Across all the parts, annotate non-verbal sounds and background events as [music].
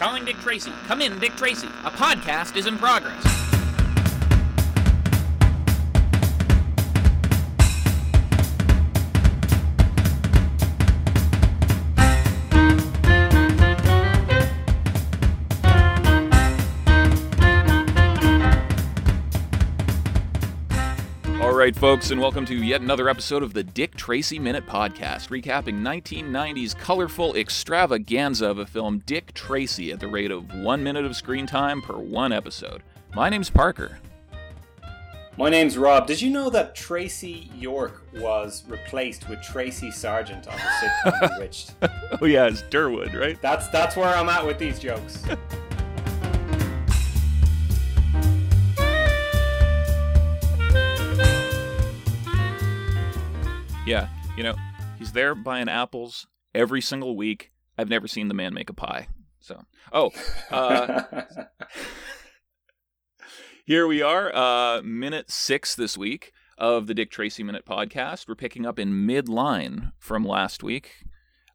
Calling Dick Tracy. Come in, Dick Tracy. A podcast is in progress. Right, folks, and welcome to yet another episode of the Dick Tracy Minute Podcast, recapping 1990's colorful extravaganza of a film Dick Tracy at the rate of one minute of screen time per one episode. My name's Parker. My name's Rob. Did you know that Tracy York was replaced with Tracy Sargent on the sitcom [laughs] Bewitched? Oh yeah, it's Durwood, right? That's that's where I'm at with these jokes. [laughs] Yeah, you know, he's there buying apples every single week. I've never seen the man make a pie. So, oh, [laughs] uh, Here we are, uh, minute six this week of the Dick Tracy Minute podcast. We're picking up in mid-line from last week.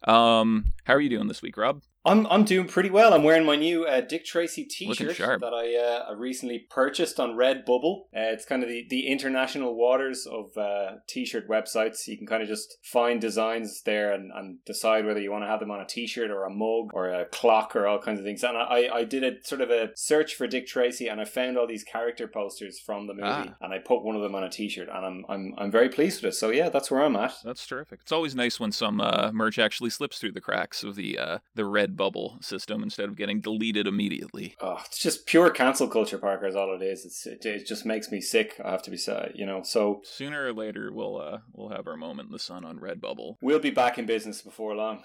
Um, how are you doing this week, Rob? I'm I'm doing pretty well. I'm wearing my new uh, Dick Tracy T-shirt that I uh, I recently purchased on Redbubble. Uh, it's kind of the, the international waters of uh, T-shirt websites. You can kind of just find designs there and, and decide whether you want to have them on a T-shirt or a mug or a clock or all kinds of things. And I, I did a sort of a search for Dick Tracy and I found all these character posters from the movie Ah. and I put one of them on a T-shirt and I'm I'm I'm very pleased with it. So yeah, that's where I'm at. That's terrific. It's always nice when some uh, merch actually slips through the cracks of the uh, the red bubble system instead of getting deleted immediately. Oh, it's just pure cancel culture, Parker. Is all it is. It's, it, it just makes me sick. I have to be sad, you know. So Sooner or later, we'll uh, we'll have our moment in the sun on Redbubble. we'll be back in business before long.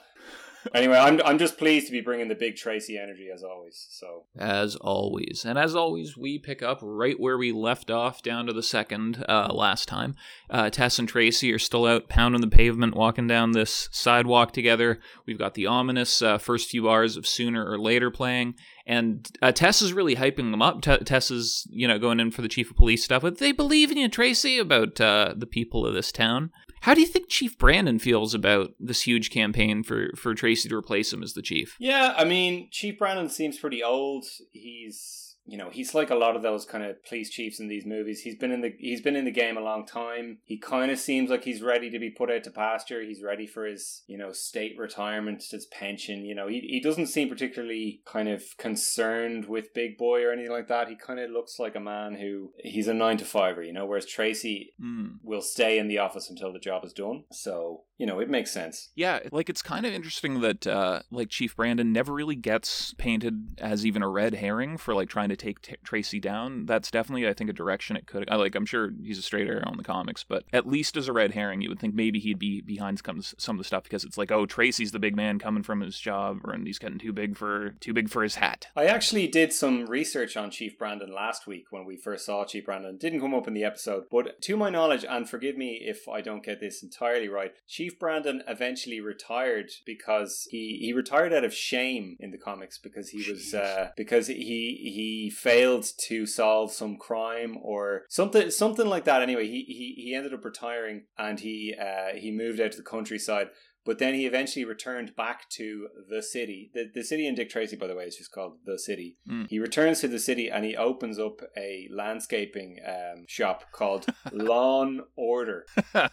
Anyway, I'm I'm just pleased to be bringing the big Tracy energy as always. So As always, and as always, we pick up right where we left off, down to the second uh, last time. Uh, Tess and Tracy are still out pounding the pavement, walking down this sidewalk together. We've got the ominous uh, first few bars of "Sooner or Later" playing, and uh, Tess is really hyping them up. T- Tess is, you know, going in for the chief of police stuff. But they believe in you, Tracy, about uh, the people of this town. How do you think Chief Brandon feels about this huge campaign for for Tracy to replace him as the chief? yeah, I mean, Chief Brandon seems pretty old. He's you know he's like a lot of those kind of police chiefs in these movies. He's been in the he's been in the game a long time. He kind of seems like he's ready to be put out to pasture. He's ready for his you know state retirement, his pension. You know he he doesn't seem particularly kind of concerned with Big Boy or anything like that. He kind of looks like a man who he's a nine to fiver. You know, whereas Tracy Hmm. will stay in the office until the job is done. So you know it makes sense. Yeah, like it's kind of interesting that uh like Chief Brandon never really gets painted as even a red herring for like trying to take t- Tracy down. That's definitely I think a direction it could I like I'm sure he's a straight arrow in the comics, but at least as a red herring you would think maybe he'd be behind some some of the stuff because it's like oh Tracy's the big man coming from his job or and he's getting too big for too big for his hat. I actually did some research on Chief Brandon last week when we first saw Chief Brandon. Didn't come up in the episode, but to my knowledge, and forgive me if I don't get this entirely right, Chief Brandon eventually retired because he he retired out of shame in the comics because he was uh, because he he failed to solve some crime or something something like that. Anyway, he he, he ended up retiring and he uh, he moved out to the countryside. But then he eventually returned back to the city. The, the city in Dick Tracy, by the way, is just called the city. Mm. He returns to the city and he opens up a landscaping um, shop called [laughs] Lawn Order. [laughs]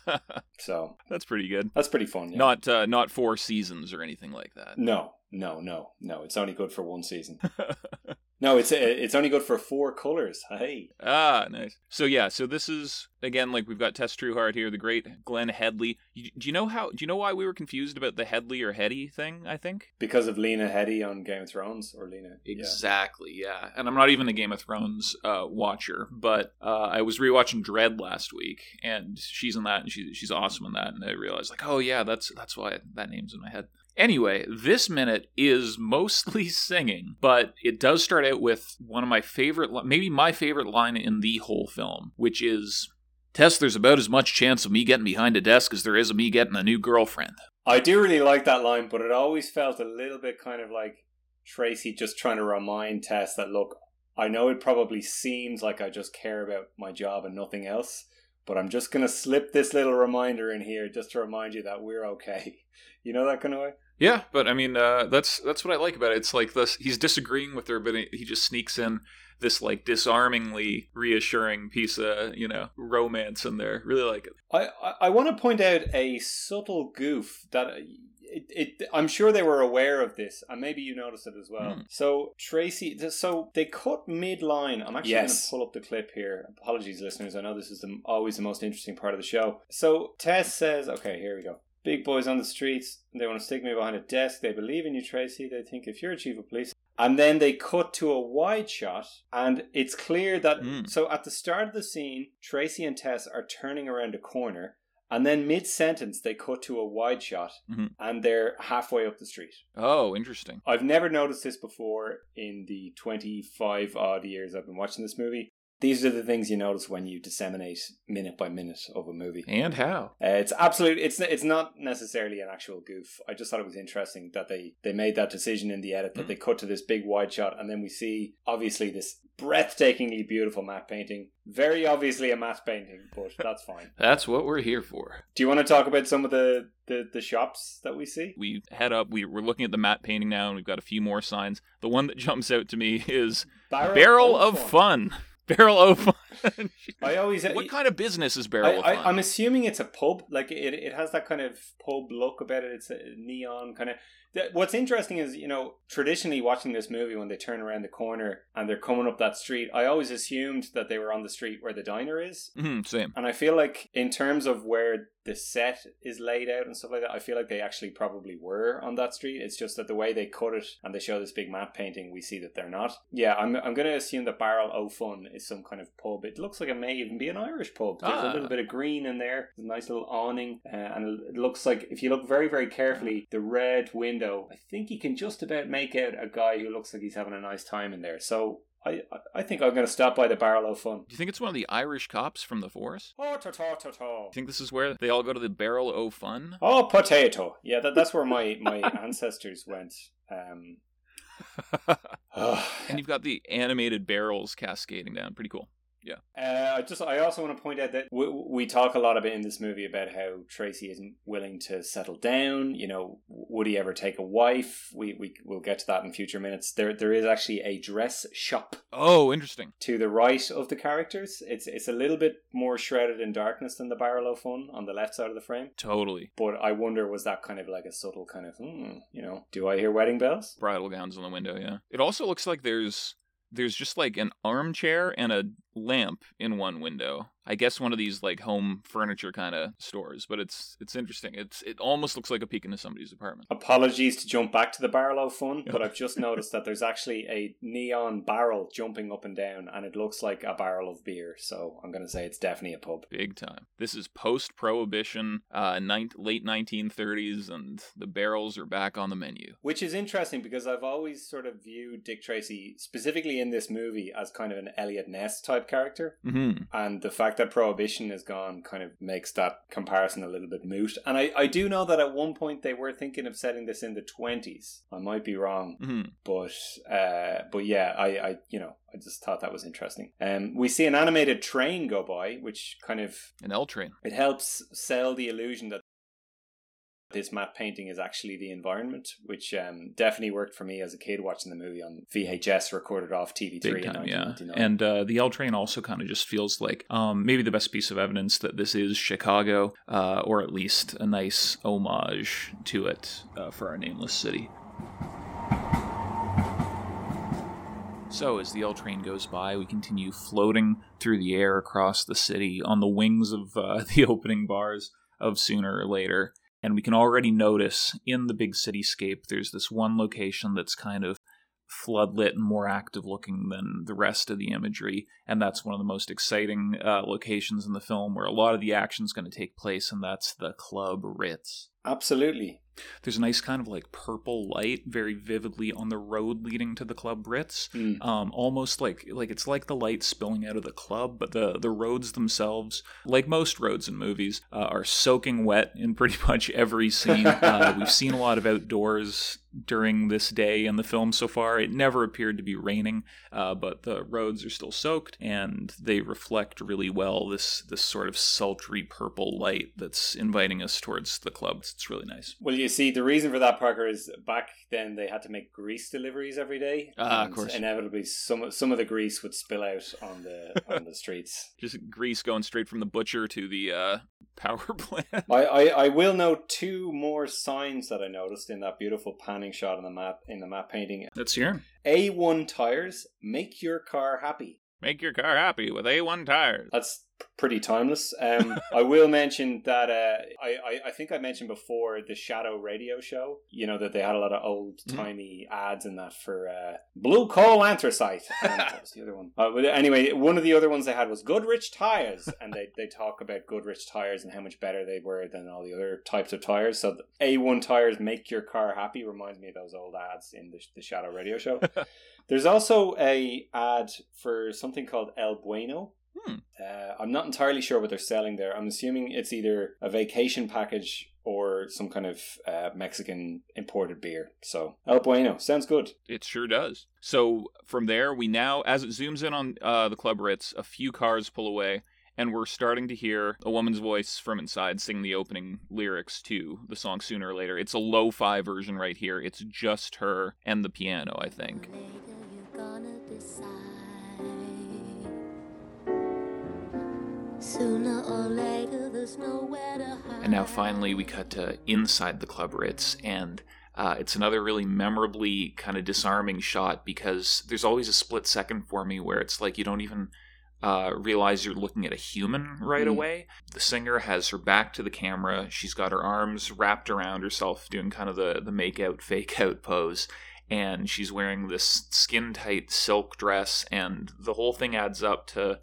So That's pretty good. that's pretty fun. Yeah. Not uh, not four seasons or anything like that. no, no, no, no. It's only good for one season. [laughs] no, it's it's only good for four colors. Hey, Ah, nice. So yeah, so this is again like we've got Tess Trueheart here, the great Glenn Headley. You, do you know how? Do you know why we were confused about the Headley or Heady thing? I think because of Lena Headey on Game of Thrones, or Lena. yeah. exactly. Yeah, and I'm not even a Game of Thrones uh, watcher, but uh, I was rewatching Dredd last week, and she's in that, and she's she's awesome in that, and I realized like, oh yeah, that's that's why that name's in my head. Anyway, this minute is mostly [laughs] singing, but it does start out with one of my favorite, maybe my favorite line in the whole film, which is Tess, there's about as much chance of me getting behind a desk as there is of me getting a new girlfriend. I do really like that line, but it always felt a little bit kind of like Tracy just trying to remind Tess that look, I know it probably seems like I just care about my job and nothing else, but I'm just gonna slip this little reminder in here just to remind you that we're okay. [laughs] You know that kind of way? Yeah, but I mean, uh, that's that's what I like about it. It's like this: he's disagreeing with her, but he just sneaks in this like disarmingly reassuring piece of you know romance in there. Really like it. I I, I want to point out a subtle goof that. It, it, I'm sure they were aware of this, and maybe you noticed it as well. Hmm. So Tracy, so they cut mid line. I'm actually Yes. going to pull up the clip here. Apologies, listeners. I know this is the, always the most interesting part of the show. So Tess says, "Okay, here we go. Big boys on the streets. They want to stick me behind a desk. They believe in you, Tracy. They think if you're a chief of police." And then they cut to a wide shot, and it's clear that. Mm. So at the start of the scene, Tracy and Tess are turning around a corner, and then mid sentence, they cut to a wide shot, Mhm. and they're halfway up the street. Oh, interesting. I've never noticed this before in the 25 odd years I've been watching this movie. These are the things you notice when you disseminate minute by minute of a movie. And how? Uh, it's absolute. It's it's not necessarily an actual goof. I just thought it was interesting that they they made that decision in the edit that Mm. they cut to this big wide shot, and then we see obviously this breathtakingly beautiful matte painting. Very obviously a matte painting, but [laughs] that's fine. That's what we're here for. Do you want to talk about some of the the, the shops that we see? We head up. We, we're looking at the matte painting now, and we've got a few more signs. The one that jumps out to me is Barrel of Fun. Barrel of Fun. [laughs] I always what kind of business is Barrel I? I, I'm assuming it's a pub. Like it, it has that kind of pub look about it. It's a neon kind of. What's interesting is, you know, traditionally watching this movie when they turn around the corner and they're coming up that street, I always assumed that they were on the street where the diner is. Mhm, same. And I feel like, in terms of where the set is laid out and stuff like that, I feel like they actually probably were on that street. It's just that the way they cut it and they show this big matte painting, we see that they're not. Yeah, I'm, I'm going to assume that Barrel O Fun is some kind of pub. It looks like it may even be an Irish pub. There's Ah. a little bit of green in there, There's a nice little awning, uh, and it looks like, if you look very, very carefully, the red window, I think you can just about make out a guy who looks like he's having a nice time in there. So. I, I think I'm going to stop by the Barrel O Fun. Do you think it's one of the Irish cops from the force? Oh, ta ta ta ta. You think this is where they all go to the Barrel o' Fun? Oh, potato. Yeah, that, that's where my, my [laughs] ancestors went. Um, [laughs] [sighs] and you've got the animated barrels cascading down. Pretty cool. Uh, I just I also want to point out that we, we talk a lot about in this movie about how Tracy isn't willing to settle down. You know, would he ever take a wife? We we will get to that in future minutes. There there is actually a dress shop Oh, interesting. to the right of the characters. It's it's a little bit more shrouded in darkness than the Barrel of Fun on the left side of the frame. Totally. But I wonder was that kind of like a subtle kind of hmm, you know, do I hear wedding bells? Bridal gowns on the window, yeah. It also looks like there's there's just like an armchair and a lamp in one window. I guess one of these like home furniture kind of stores, but it's it's interesting. It's it almost looks like a peek into somebody's apartment. Apologies to jump back to the barrel of fun, but I've just [laughs] noticed that there's actually a neon barrel jumping up and down, and it looks like a barrel of beer. So I'm going to say it's definitely a pub. Big time. This is post prohibition, uh, late 1930s, and the barrels are back on the menu. Which is interesting because I've always sort of viewed Dick Tracy, specifically in this movie, as kind of an Eliot Ness type character. Mm-hmm. And the fact that Prohibition is gone kind of makes that comparison a little bit moot. And I, I do know that at one point they were thinking of setting this in the 20s. I might be wrong. Mm-hmm. but uh but yeah i i you know i just thought that was interesting um we see an animated train go by which kind of An L train. it helps sell the illusion that this matte painting is actually the environment which um definitely worked for me as a kid watching the movie on vhs recorded off tv3 Big in time, yeah. And uh, the L train also kind of just feels like um, maybe the best piece of evidence that this is Chicago, uh, or at least a nice homage to it uh, for our nameless city. So, as the L train goes by, we continue floating through the air across the city on the wings of uh, [laughs] the opening bars of Sooner or Later. And we can already notice in the big cityscape, there's this one location that's kind of floodlit and more active looking than the rest of the imagery. And that's one of the most exciting uh, locations in the film where a lot of the action's going to take place, and that's the Club Ritz. absolutely There's a nice kind of like purple light very vividly on the road leading to the Club Ritz. Mm. Um, almost like like it's like the light spilling out of the club, but the the roads themselves, like most roads in movies, uh, are soaking wet in pretty [laughs] much every scene. uh, we've seen a lot of outdoors during this day in the film so far. It never appeared to be raining, uh, but the roads are still soaked and they reflect really well this this sort of sultry purple light that's inviting us towards the club. It's really nice. Well, you see, the reason for that, Parker, is back then they had to make grease deliveries every day. Ah, of course. Inevitably, some some of the grease would spill out on the [laughs] on the streets. Just grease going straight from the butcher to the uh, [laughs] power plant. I, I, I will note two more signs that I noticed in that beautiful panning shot in the map in the map painting. That's here. A1 tires make your car happy. Make your car happy with A1 tires. That's pretty timeless. Um, [laughs] I will mention that uh, I, I, I think I mentioned before the Shadow Radio Show. You know that they had a lot of old timey mm-hmm. ads in that for uh, blue coal anthracite. And that was the other one. [laughs] Uh, anyway, one of the other ones they had was Goodrich tires, and they they talk about Goodrich tires and how much better they were than all the other types of tires. So A1 tires make your car happy reminds me of those old ads in the the Shadow Radio Show. [laughs] There's also a ad for something called El Bueno, Hmm. Uh, I'm not entirely sure what they're selling there. I'm assuming it's either a vacation package or some kind of uh, Mexican imported beer. So El Bueno sounds good. It sure does. So from there, we now, as it zooms in on uh, the Club Ritz, a few cars pull away. And we're starting to hear a woman's voice from inside sing the opening lyrics to the song sooner or later. It's a lo fi version right here. It's just her and the piano, I think. Sooner or later, there's nowhere to hide. And now finally, we cut to inside the Club Ritz, and uh, it's another really memorably kind of disarming shot because there's always a split second for me where it's like you don't even uh, realize you're looking at a human right mm. away. The singer has her back to the camera. She's got her arms wrapped around herself, doing kind of the the make out, [laughs] fake out pose. And she's wearing this skin tight silk dress, and the whole thing adds up to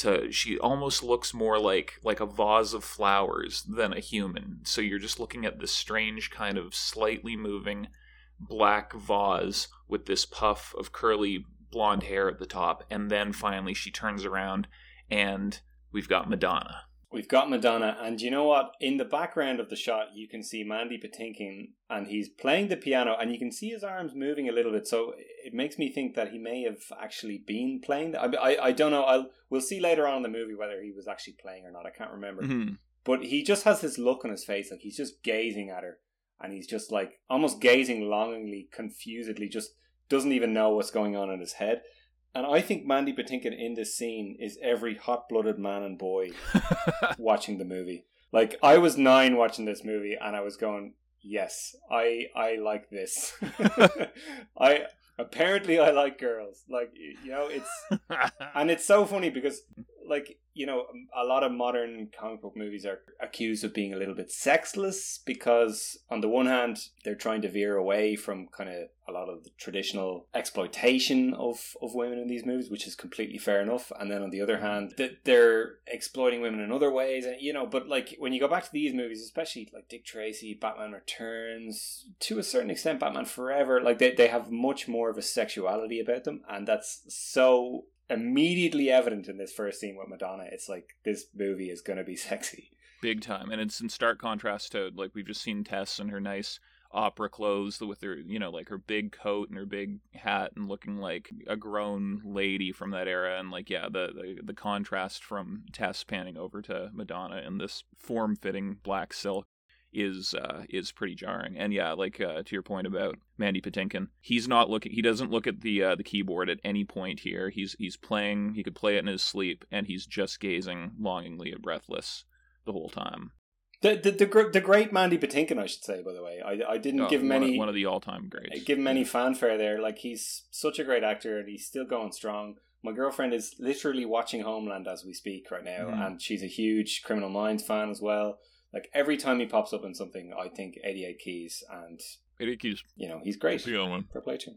to she almost looks more like like a vase of flowers than a human. So you're just looking at this strange kind of slightly moving black vase with this puff of curly blonde hair at the top and then finally she turns around and we've got Madonna. We've got Madonna, and you know what? In the background of the shot, you can see Mandy Patinkin, and he's playing the piano, and you can see his arms moving a little bit. So it makes me think that he may have actually been playing. I, I, I don't know. I'll we'll see later on in the movie whether he was actually playing or not. I can't remember. Mm-hmm. But he just has this look on his face, like he's just gazing at her, and he's just like almost gazing longingly, confusedly, just doesn't even know what's going on in his head. And I think Mandy Patinkin in this scene is every hot blooded man and boy [laughs] watching the movie. Like I was nine watching this movie and I was going, Yes, I I like this. [laughs] [laughs] I apparently I like girls. Like you know, it's and it's so funny because like you know a lot of modern comic book movies are accused of being a little bit sexless because on the one hand they're trying to veer away from kind of a lot of the traditional exploitation of of women in these movies which is completely fair enough. And then on the other hand that they're exploiting women in other ways. And you know but like when you go back to these movies especially like Dick Tracy Batman Returns to a certain extent Batman Forever like they, they have much more of a sexuality about them. And that's so immediately evident in this first scene with Madonna. It's like this movie is going to be [laughs] sexy. Big time. And it's in stark contrast to like we've just seen Tess in her nice opera clothes with her, you know, like her big coat and her big hat and looking like a grown lady from that era. And like, yeah, the, the, the contrast from Tess panning over to Madonna in this form fitting black silk is uh, is pretty jarring. And yeah, like uh, to your point about Mandy Patinkin, he's not looking. He doesn't look at the uh, the keyboard at any point here. He's he's playing. He could play it in his sleep, and he's just gazing longingly at Breathless the whole time. The, the the, the great Mandy Patinkin, I should say, by the way. I, I didn't oh, give him any one of the all time greats. Give him any fanfare there. Like he's such a great actor, and he's still going strong. My girlfriend is literally watching Homeland as we speak right now, mm. and she's a huge Criminal Minds fan as well. Like every time he pops up in something, I think 88 Keys and 88 Keys. You know, he's great. The one. For play to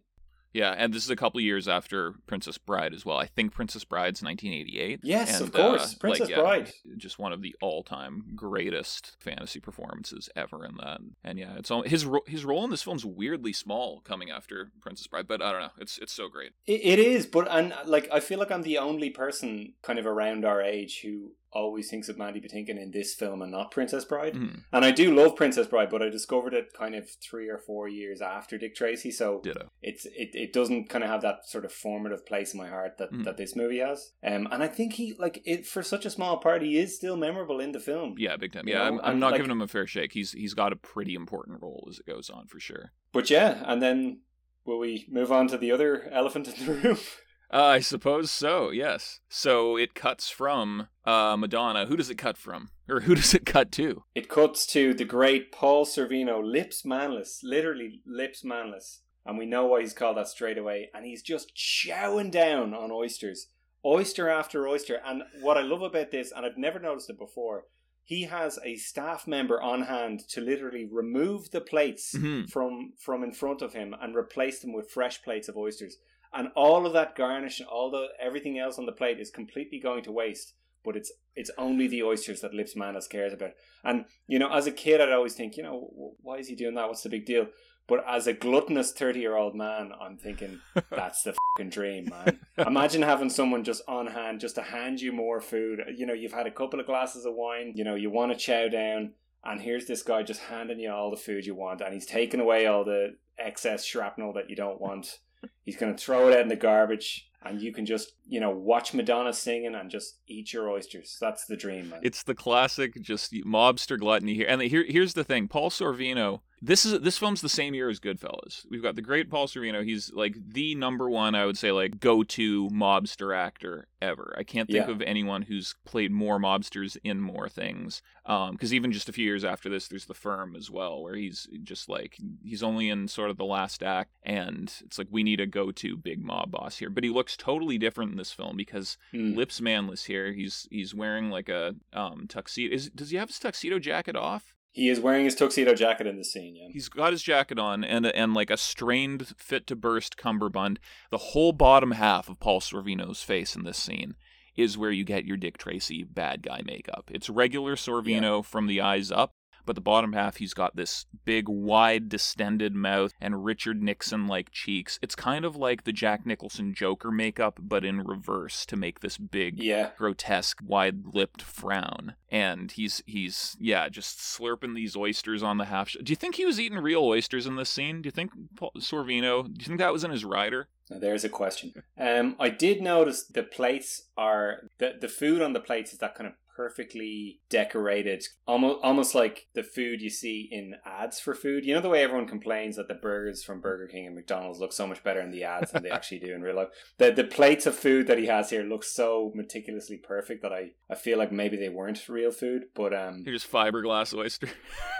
Yeah, and this is a couple years after Princess Bride as well. I think Princess Bride's 1988. Yes, and, of course. Uh, Princess like, Bride. Yeah, just one of the all-time greatest fantasy performances ever in that. And yeah, it's all, his ro- his role in this film's weirdly small coming after Princess Bride, but I don't know. It's it's so great. it, it is, but and like I feel like I'm the only person kind of around our age who always thinks of Mandy Patinkin in this film and not Princess Bride. Mhm. And I do love Princess Bride, but I discovered it kind of three or four years after Dick Tracy, so Ditto. it's it, it doesn't kind of have that sort of formative place in my heart that, Mm. that this movie has. Um, and I think he like it for such a small part, he is still memorable in the film. Yeah, big time. Yeah, know, I'm, I'm and, not like- giving him a fair shake. He's he's got a pretty important role as it goes on for sure. But yeah, and then will we move on to the other elephant in the room? [laughs] Uh, I suppose so. Yes. So it cuts from uh, Madonna. Who does it cut from, or who [laughs] does it cut to? It cuts to the great Paul Sorvino, Lips Manlis, literally Lips Manlis. And we know why he's called that straight away. And he's just chowing down on oysters, oyster after oyster. And what I love about this, and I've never noticed it before, he has a staff member on hand to literally remove the plates Mhm. from from in front of him and replace them with fresh plates of oysters. And all of that garnish and all the everything else on the plate is completely going to waste. But it's it's only the oysters that Lips Manlis cares about. And you know, as a kid, I'd always think, you know, why is he doing that? What's the big deal? But as a gluttonous thirty-year-old man, I'm thinking [laughs] that's the fucking dream, man. Imagine having someone just on hand, just to hand you more food. You know, you've had a couple of glasses of wine. You know, you want to chow down, and here's this guy just handing you all the food you want, and he's taking away all the excess shrapnel that you don't want. He's going to throw it out in the garbage, and you can just, you know, watch Madonna singing and just eat your oysters. That's the dream, man. It's the classic, just mobster gluttony here. And here, here's the thing: Paul Sorvino. This is this film's the same year as Goodfellas. We've got the great Paul Sorvino. He's like the number one, I would say, like go-to mobster actor ever. I can't think Yeah. of anyone who's played more mobsters in more things. Because even just a few years after this, there's The Firm as well, where he's just like he's only in sort of the last act, and it's like we need a go-to big mob boss here. But he looks totally different in this film because Hmm. Lips Manlis here. He's he's wearing like a um tuxedo. Is does he have his tuxedo jacket off? He is wearing his tuxedo jacket in the scene, yeah. He's got his jacket on and and like a strained, fit to burst cummerbund. The whole bottom half of Paul Sorvino's face in this scene is where you get your Dick Tracy bad guy makeup. It's regular Sorvino from the eyes up. But the bottom half, he's got this big, wide, distended mouth and Richard Nixon like cheeks. It's kind of like the Jack Nicholson Joker makeup, but in reverse to make this big, Yeah. grotesque, wide-lipped frown. And he's he's yeah, just slurping these oysters on the half. Sh- do you think he was eating real oysters in this scene? Do you think Paul Sorvino? Do you think that was in his rider? Now, there's a question. Um, I did notice the plates are the the food on the plates is that kind of perfectly decorated, almost almost like the food you see in ads for food. You know the way everyone complains that the burgers from Burger King and McDonald's look so much better in the ads than they [laughs] actually do in real life. The the plates of food that he has here look so meticulously perfect that I, I feel like maybe they weren't real food, but um, They're just fiberglass oysters. [laughs]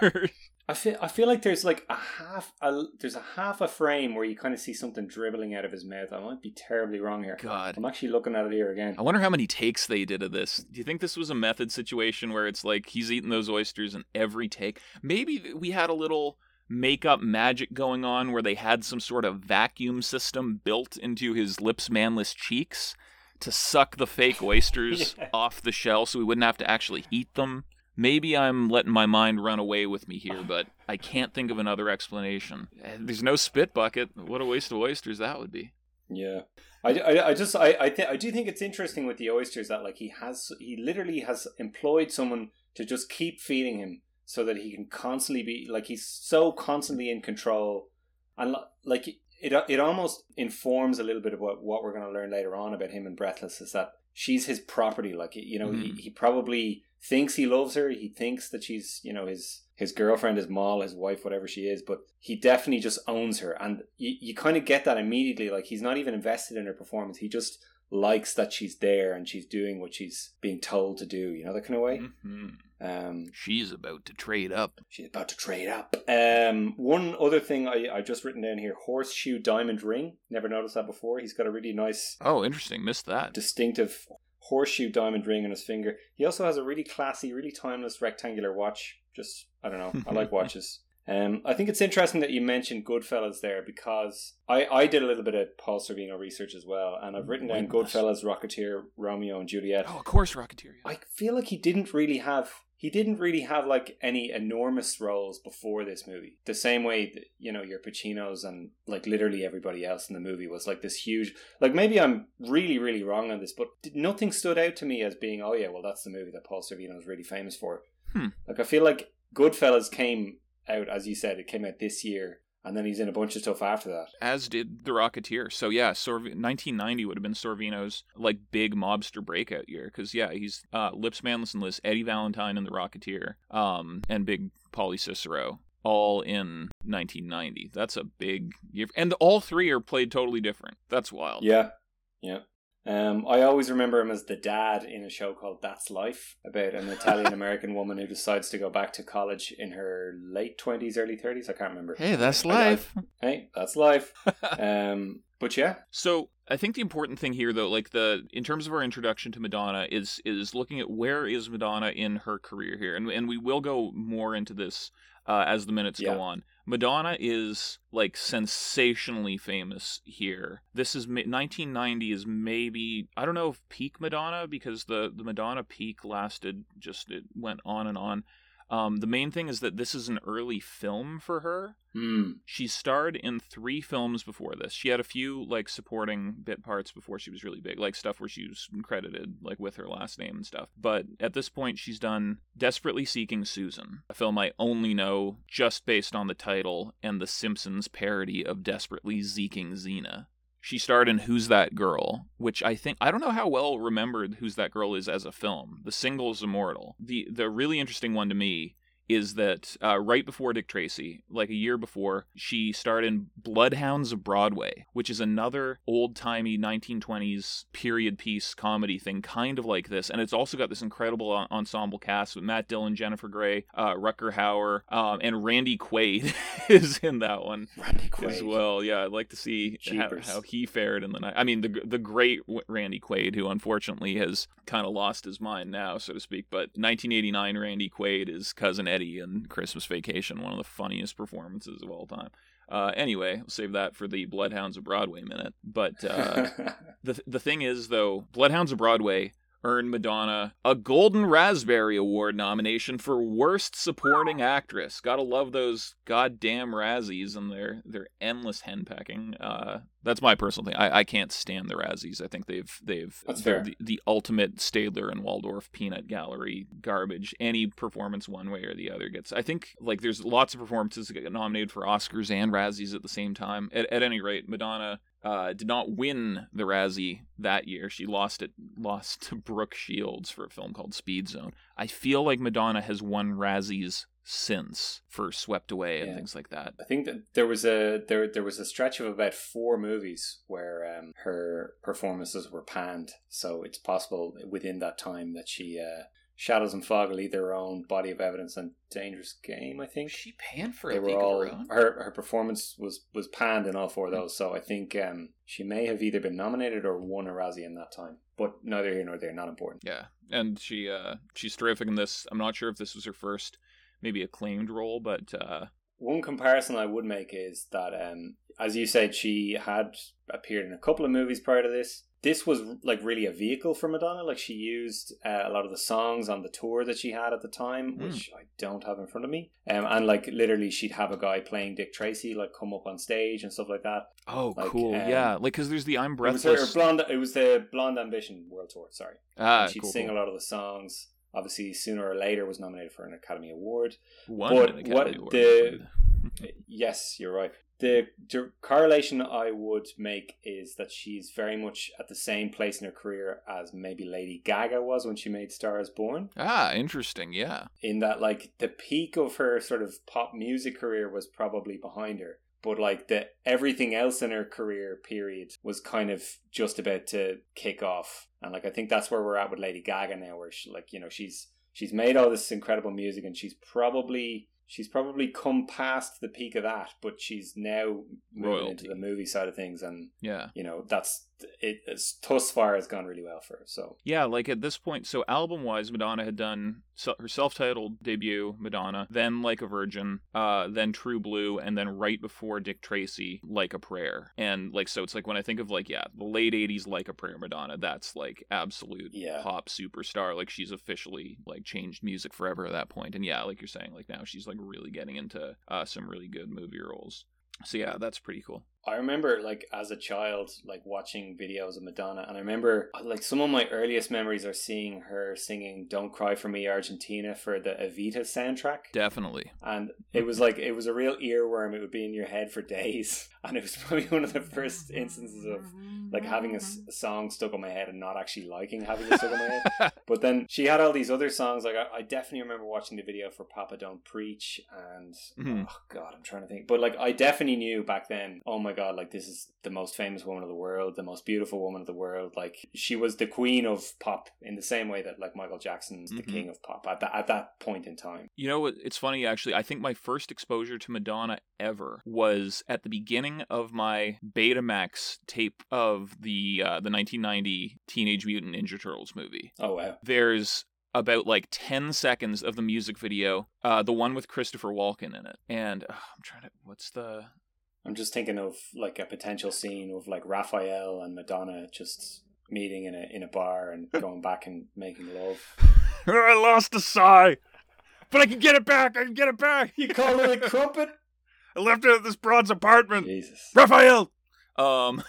I feel I feel like there's like a half a there's a half a frame where you kind of see something dribbling out of his mouth. I might be terribly wrong here. God. I'm actually looking at it here again. I wonder how many takes they did of this. Do you think this was a method situation where it's like he's eating those oysters in every take? Maybe we had a little makeup magic going on where they had some sort of vacuum system built into his Lips Manlis cheeks to suck the fake [laughs] oysters Yeah. off the shell so we wouldn't have to actually eat them. Maybe I'm letting my mind run away with me here, but I can't think of another explanation. There's no spit bucket. What a waste of oysters that would be. Yeah, I, I, I just I I, th- I do think it's interesting with the oysters that like he has he literally has employed someone to just keep feeding him so that he can constantly be like he's so constantly in control and like it it almost informs a little bit of what what we're going to learn later on about him and Breathless is that she's his property. Like you know he, Mhm. he probably thinks he loves her. He thinks that she's you know his his girlfriend his Moll his wife whatever she is but he definitely just owns her. And you, you kind of get that immediately. Like he's not even invested in her performance. He just likes that she's there and she's doing what she's being told to do you know that kind of way hmm um She's about to trade up. She's about to trade up. Um, one other thing I I just written down here: horseshoe diamond ring. Never noticed that before. He's got a really nice, Oh, interesting. Missed that. distinctive horseshoe diamond ring on his finger. He also has a really classy, really timeless rectangular watch. Just I don't know. I like [laughs] watches. Um, I think it's interesting that you mentioned Goodfellas there because I, I did a little bit of Paul Sorvino research as well, and I've written down. Goodfellas, Rocketeer, Romeo and Juliet. Oh, of course, Rocketeer. yeah. I feel like he didn't really have. he didn't really have like any enormous roles before this movie. The same way that, you know your Pacinos and like literally everybody else in the movie was like this huge. Like maybe I'm really really wrong on this, but nothing stood out to me as being oh yeah, well that's the movie that Paul Sorvino is really famous for. Hmm. Like I feel like Goodfellas came out as you said, it came out this year and then he's in a bunch of stuff after that. As did The Rocketeer. So yeah, Sorv- 1990 would have been Sorvino's like big mobster breakout year because yeah, he's uh, Lips Manlis and Liz, Eddie Valentine and The Rocketeer, um, and Big Paulie Cicero. All in 1990. That's a big year, and all three are played totally different. That's wild. Yeah, yeah. Um, I always remember him as the dad in a show called That's Life about an Italian [laughs] American woman who decides to go back to college in her late twenties, early thirties. I can't remember. Hey, that's I- I- life. hey, that's life. [laughs] um, but yeah, So I think the important thing here, though, like the in terms of our introduction to Madonna, is is looking at where is Madonna in her career here, and and we will go more into this uh, as the minutes Yeah. go on. Madonna is like sensationally famous here. This is 1990 is maybe I don't know if peak Madonna because the the Madonna peak lasted just it went on and on. Um, the main thing is that this is an early film for her. Hmm. She starred in three films before this. She had a few like supporting bit parts before she was really big, like stuff where she was credited like with her last name and stuff. But at this point, she's done Desperately Seeking Susan, a film I only know just based on the title and the Simpsons parody of Desperately Seeking Xena. She starred in Who's That Girl, which I think I don't know how well remembered Who's That Girl is as a film. The single's immortal. The the really interesting one to me is that uh, right before Dick Tracy, like a year before, she starred in Bloodhounds of Broadway, which is another old timey 1920s period piece comedy thing, kind of like this. And it's also got this incredible ensemble cast with Matt Dillon, Jennifer Grey, uh, Rutger Hauer, um, and Randy Quaid [laughs] is in that one Randy Quaid as well. Yeah, I'd like to see how, how he fared in the night. I mean, the the great Randy Quaid, who unfortunately has kind of lost his mind now, so to speak. But 1989 Randy Quaid is cousin Eddie in Christmas Vacation, one of the funniest performances of all time. Uh, anyway, I'll save that for the Bloodhounds of Broadway minute. But uh, [laughs] the the thing is, though, Bloodhounds of Broadway earned Madonna a Golden Raspberry Award nomination for Worst Supporting Actress. Gotta love those goddamn Razzies and their their endless henpecking. Uh, that's my personal thing. I, I can't stand the Razzies. I think they've they've That's fair. The, the ultimate Statler and Waldorf peanut gallery garbage. Any performance one way or the other gets. I think like there's lots of performances that get nominated for Oscars and Razzies at the same time. At, at any rate, Madonna uh, did not win the Razzie that year. She lost it, lost to Brooke Shields for a film called Speed Zone. I feel like Madonna has won Razzies since for Swept Away and Yeah. things like that. I think that there was a there there was a stretch of about four movies where um, her performances were panned. So it's possible within that time that she uh, Shadows and Fog lead their own body of evidence and Dangerous Game. I think she panned for they a were all her her her performance was was panned in all four of those. So I think um, she may have either been nominated or won a Razzie in that time. But neither here nor there. Not important. Yeah, and she uh, she's terrific in this. I'm not sure if this was her first, maybe acclaimed role, but uh, One comparison I would make is that, um, as you said, she had appeared in a couple of movies prior to this. This was like really a vehicle for Madonna. Like she used uh, a lot of the songs on the tour that she had at the time, Mm. which I don't have in front of me. Um, and like literally, she'd have a guy playing Dick Tracy like come up on stage and stuff like that. oh, Like, cool, um, yeah, like because there's the I'm It was Breathless. her blonde. It was the Blonde Ambition World Tour. Sorry, ah, and she'd cool, sing cool. a lot of the songs. Obviously, sooner or later was nominated for an Academy Award. One but an Academy what Award, the- [laughs] Yes, you're right. The, the correlation I would make is that she's very much at the same place in her career as maybe Lady Gaga was when she made Star is Born. ah, interesting, yeah. In that, like, the peak of her sort of pop music career was probably behind her. But, like, the everything else in her career period was kind of just about to kick off. And, like, I think that's where we're at with Lady Gaga now, where, she, like, you know, she's she's made all this incredible music and she's probably she's probably come past the peak of that but she's now moving Royalty. into the movie side of things and Yeah. you know that's it it's, thus far has gone really well for her. So Yeah, like at this point, so album wise, Madonna had done her self titled debut, Madonna, then Like a Virgin, uh, then True Blue, and then right before Dick Tracy, Like a Prayer. And like, so it's like when I think of like, yeah, the late 80s Like a Prayer Madonna, that's like absolute Yeah. pop superstar. Like she's officially like changed music forever at that point. And yeah, like you're saying, like now she's like really getting into uh, some really good movie roles. So yeah, that's pretty cool. I remember like as a child like watching videos of Madonna and I remember like some of my earliest memories are seeing her singing Don't Cry for Me Argentina for the Evita soundtrack. Definitely. and it was like it was a real earworm. It would be in your head for days. [laughs] And it was probably one of the first instances of like having a, s- a song stuck on my head and not actually liking having it stuck on my head. [laughs] But then she had all these other songs. Like I, I definitely remember watching the video for Papa Don't Preach and Mhm. oh god I'm trying to think. But like I definitely knew back then oh my god like this is the most famous woman of the world the most beautiful woman of the world like she was the queen of pop in the same way that like Michael Jackson's the Mhm. king of pop at that at that point in time You know what? It's funny actually. I think my first exposure to Madonna ever was at the beginning of my Betamax tape of the uh, the 1990 Teenage Mutant Ninja Turtles movie. oh wow There's about like 10 seconds of the music video, uh, the one with Christopher Walken in it. And uh, I'm trying to what's the I'm just thinking of like a potential scene of like Raphael and Madonna just meeting in a in a bar and [laughs] going back and making love. [laughs] I lost a sigh, but I can get it back. I can get it back. You call it a [laughs] crumpet? I left it at this broad's apartment. Jesus, Raphael. Um,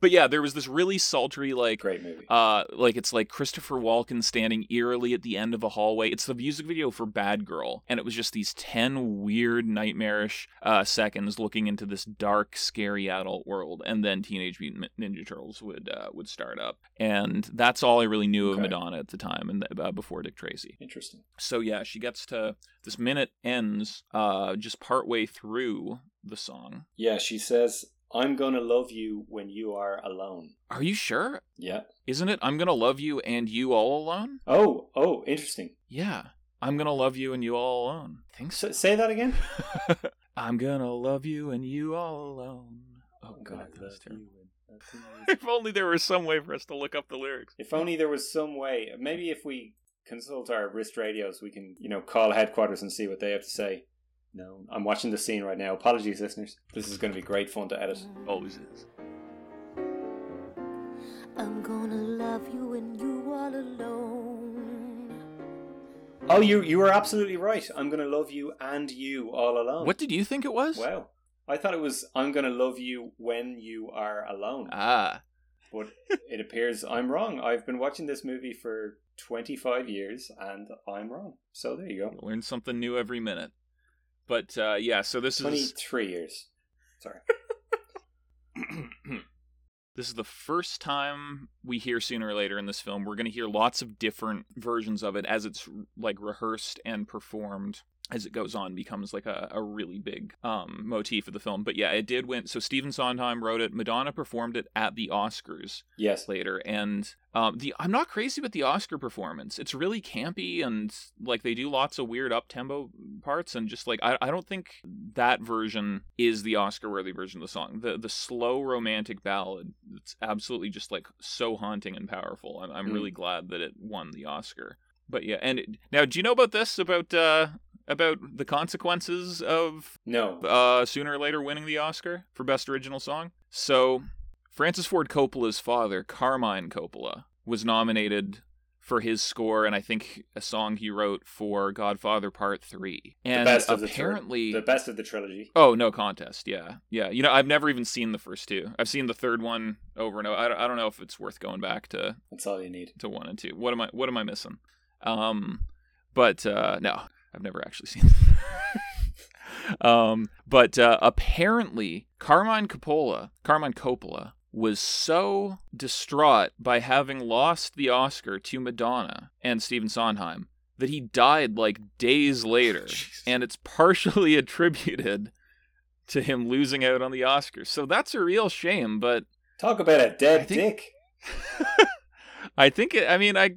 but yeah, there was this really sultry like great movie. uh like it's like Christopher Walken standing eerily at the end of a hallway. It's the music video for Bad Girl, and it was just these ten weird nightmarish uh seconds looking into this dark, scary adult world, and then Teenage Mutant Ninja Turtles would uh, would start up, and that's all I really knew of Madonna at the time, and uh, before Dick Tracy. Interesting. So yeah, she gets to this minute ends uh just partway through the song. Yeah, she says, "I'm gonna love you when you are alone." Are you sure? Yeah. Isn't it? I'm gonna love you and you all alone. Oh, oh, interesting. Yeah, I'm gonna love you and you all alone. think so. S- say that again. [laughs] I'm gonna love you and you all alone. Oh I'm god, that was love terrible. [laughs] If only there was some way for us to look up the lyrics. If only there was some way. Maybe if we consult our wrist radios, we can, you know, call headquarters and see what they have to say. No, I'm watching the scene right now. Apologies, listeners. This is going to be great fun to edit. Always is. I'm gonna love you when you all alone. Oh, you you were absolutely right. I'm going to love you and you all alone. What did you think it was? Wow. I thought it was I'm going to love you when you are alone. Ah, But it appears I'm wrong. I've been watching this movie for 25 years and I'm wrong. So there you go. learn something new every minute. But uh, yeah, so this is 23 years. Sorry. [clears throat] This is the first time we hear sooner or later in this film. We're going to hear lots of different versions of it as it's like rehearsed and performed as it goes on becomes like a, a really big um, motif of the film. But yeah, it did win. So Stephen Sondheim wrote it. Madonna performed it at the Oscars Yes. later, and um, the I'm not crazy with the Oscar performance. It's really campy and like they do lots of weird up tempo parts, and just like I, I don't think that version is the Oscar worthy version of the song. The the slow romantic ballad. It's absolutely just like so haunting and powerful. I'm I'm Mm. really glad that it won the Oscar. But yeah, and it, now do you know about this about uh about the consequences of No. uh, sooner or later winning the Oscar for Best Original Song. So, Francis Ford Coppola's father, Carmine Coppola, was nominated for his score and I think a song he wrote for Godfather Part 3. And the best of the apparently the best of the trilogy. Oh, no contest. Yeah. Yeah. You know, I've never even seen the first two. I've seen the third one over and over. I don't, I don't know if it's worth going back to That's all you need. to 1 and 2. What am I what am I missing? Um but uh no, I've never actually seen [laughs] um but uh apparently Carmine Coppola, Carmine Coppola was so distraught by having lost the Oscar to Madonna and Stephen Sondheim that he died like days [laughs] later Jesus. and it's partially [laughs] attributed to him losing out on the Oscars. So that's a real shame, but Talk about a dead I think- dick. I think it, I mean I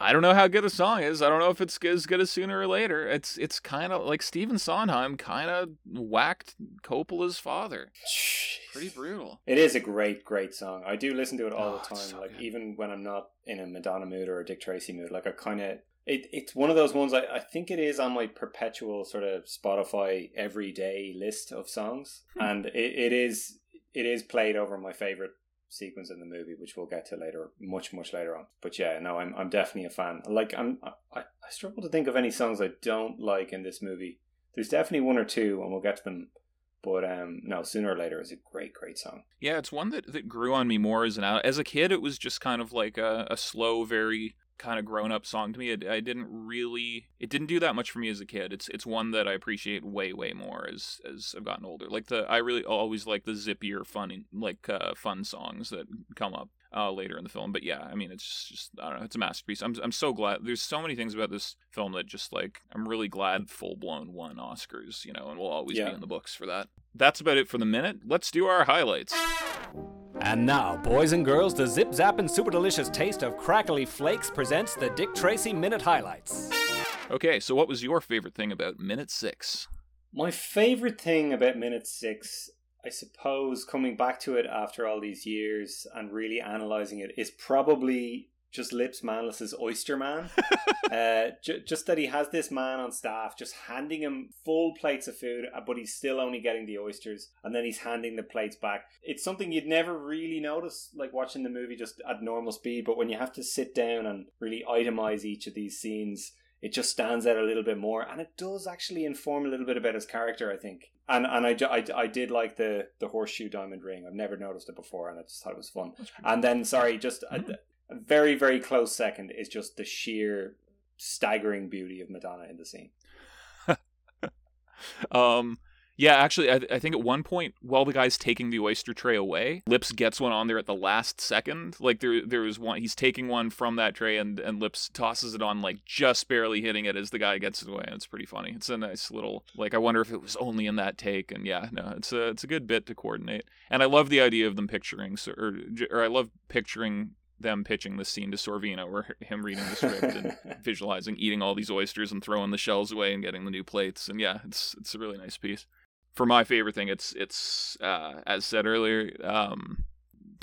I don't know how good a song is. I don't know if it's as good as sooner or later. It's it's kind of like Stephen Sondheim kind of whacked Coppola's father. Jeez. pretty brutal. It is a great, great song. I do listen to it all Oh, the time. so like good. even when I'm not in a Madonna mood or a Dick Tracy mood, like I kind of it. It's one of those ones. I, I think it is on my perpetual sort of Spotify everyday list of songs, Hmm. and it, it is it is played over my favorite sequence in the movie, which we'll get to later, much much later on. But yeah, no, I'm I'm definitely a fan. Like I'm I, I struggle to think of any songs I don't like in this movie. There's definitely one or two, and we'll get to them. But um, no, sooner or later is a great, great song. Yeah, it's one that, that grew on me more as an. As a kid, it was just kind of like a, a slow, very kind of grown up song to me. It, I didn't really, it didn't do that much for me as a kid. It's it's one that I appreciate way, way more as as I've gotten older. Like the, I really always like the zippier, fun, like uh, fun songs that come up uh, later in the film. But yeah, I mean, it's just I don't know, it's a masterpiece. I'm I'm so glad. There's so many things about this film that just like I'm really glad full blown won Oscars, you know, and will always Yeah. be in the books for that. That's about it for the minute. Let's do our highlights. And now, boys and girls, the zip zap and super delicious taste of crackly flakes presents the Dick Tracy Minute Highlights. Okay, so what was your favorite thing about minute six? My favorite thing about minute six, I suppose, coming back to it after all these years and really analyzing it, is probably just Lips Manlis's Oyster Man. [laughs] uh, ju- just that he has this man on staff just handing him full plates of food, uh, but he's still only getting the oysters, and then he's handing the plates back. It's something you'd never really notice, like watching the movie just at normal speed, but when you have to sit down and really itemize each of these scenes, it just stands out a little bit more, and it does actually inform a little bit about his character, I think. And and I, I, I did like the the horseshoe diamond ring. I've never noticed it before, and I just thought it was fun. And then, sorry, just a, a very very close second is just the sheer staggering beauty of Madonna in the scene. [laughs] Um, yeah, actually, I, I think at one point while the guy's taking the oyster tray away, Lips gets one on there at the last second. Like there, there was one. He's taking one from that tray, and and Lips tosses it on, like just barely hitting it as the guy gets it away. And it's pretty funny. It's a nice little like. I wonder if it was only in that take. And yeah, no, it's a it's a good bit to coordinate. And I love the idea of them picturing, or or I love picturing them pitching the scene to Sorvino, or him reading the script and [laughs] visualizing eating all these oysters and throwing the shells away and getting the new plates. And yeah, it's it's a really nice piece. For my favorite thing, it's it's uh, as said earlier, um,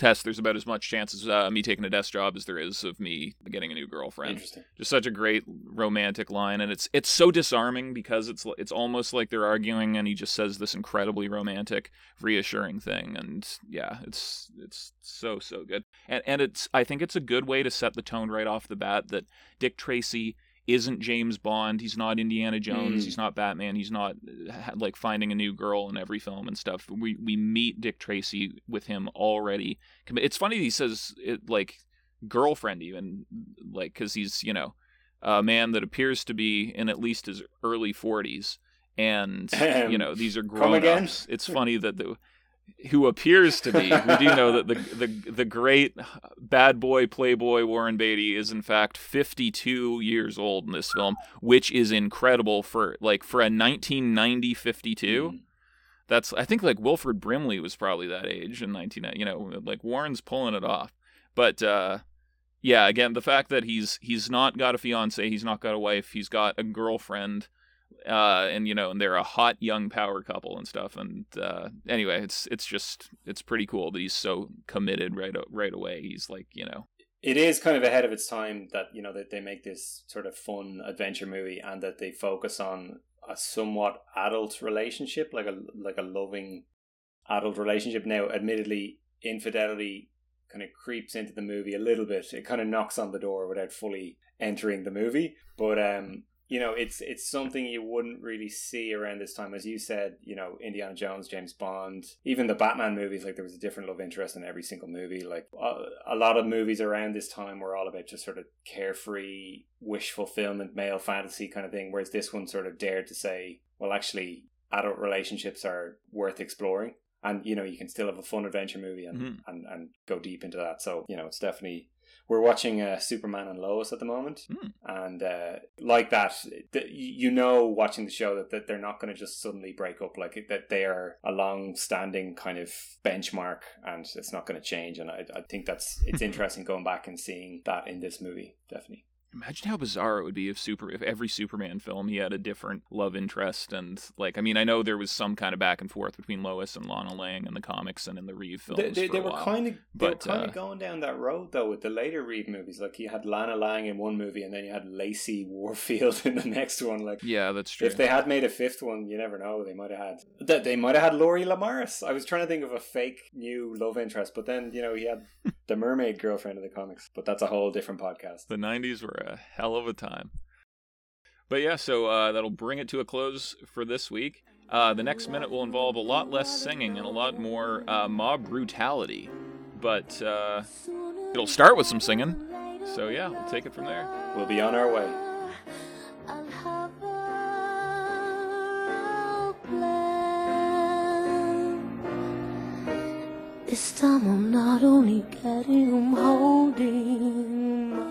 Tess. There's about as much chance as uh, me taking a desk job as there is of me getting a new girlfriend. Interesting. Just such a great romantic line, and it's it's so disarming because it's it's almost like they're arguing, and he just says this incredibly romantic, reassuring thing, and yeah, it's it's so so good, and and it's I think it's a good way to set the tone right off the bat that Dick Tracy isn't James Bond, he's not Indiana Jones, Mm. he's not Batman, he's not like finding a new girl in every film and stuff. We we meet Dick Tracy with him already. It's funny he says it like girlfriend even like because he's you know a man that appears to be in at least his early 40s and you know these are grown ups it's funny that the who appears to be we do know that the the the great bad boy playboy Warren Beatty is in fact 52 years old in this film which is incredible for like for a 1990 52 Mm. that's I think like Wilford Brimley was probably that age in 1990. You know, like Warren's pulling it off. But uh, yeah, again, the fact that he's he's not got a fiance, he's not got a wife, he's got a girlfriend, uh, and you know, and they're a hot young power couple and stuff. And uh, anyway, it's it's just it's pretty cool that he's so committed right right away. He's like you know It is kind of ahead of its time that you know that they make this sort of fun adventure movie and that they focus on a somewhat adult relationship, like a like a loving adult relationship. Now, admittedly, infidelity kind of creeps into the movie a little bit. It kind of knocks on the door without fully entering the movie, but um, you know, it's it's something you wouldn't really see around this time, as you said. You know, Indiana Jones, James Bond, even the Batman movies. Like there was a different love interest in every single movie. Like a, a lot of movies around this time were all about just sort of carefree wish fulfillment, male fantasy kind of thing. Whereas this one sort of dared to say, well, actually, adult relationships are worth exploring. And you know you can still have a fun adventure movie and, Mhm. and, and go deep into that. So you know it's definitely we're watching uh, Superman and Lois at the moment, Mm. and uh, like that, th- you know, watching the show that, that they're not going to just suddenly break up. Like that, they are a long-standing kind of benchmark, and it's not going to change. And I, I think that's it's [laughs] interesting going back and seeing that in this movie, definitely. Imagine how bizarre it would be if super if every Superman film he had a different love interest and like I mean I know there was some kind of back and forth between Lois and Lana Lang in the comics and in the Reeve films. They, they, they were kind of they But, were kind uh, of going down that road though with the later Reeve movies. Like you had Lana Lang in one movie, and then you had Lacy Warfield [laughs] in the next one. Like Yeah, that's true. if they had made a fifth one, you never know. They might have had that. They might have had Lori Lemaris. I was trying to think of a fake new love interest, but then you know he had [laughs] the mermaid girlfriend in the comics. But that's a whole different podcast. the 90s were a hell of a time. But yeah, so uh, that'll bring it to a close for this week. Uh, the next minute will involve a lot less singing and a lot more uh, mob brutality. But uh, it'll start with some singing. So yeah, we'll take it from there. We'll be on our way. I'll have a plan. This time I'm not only getting, I'm holding my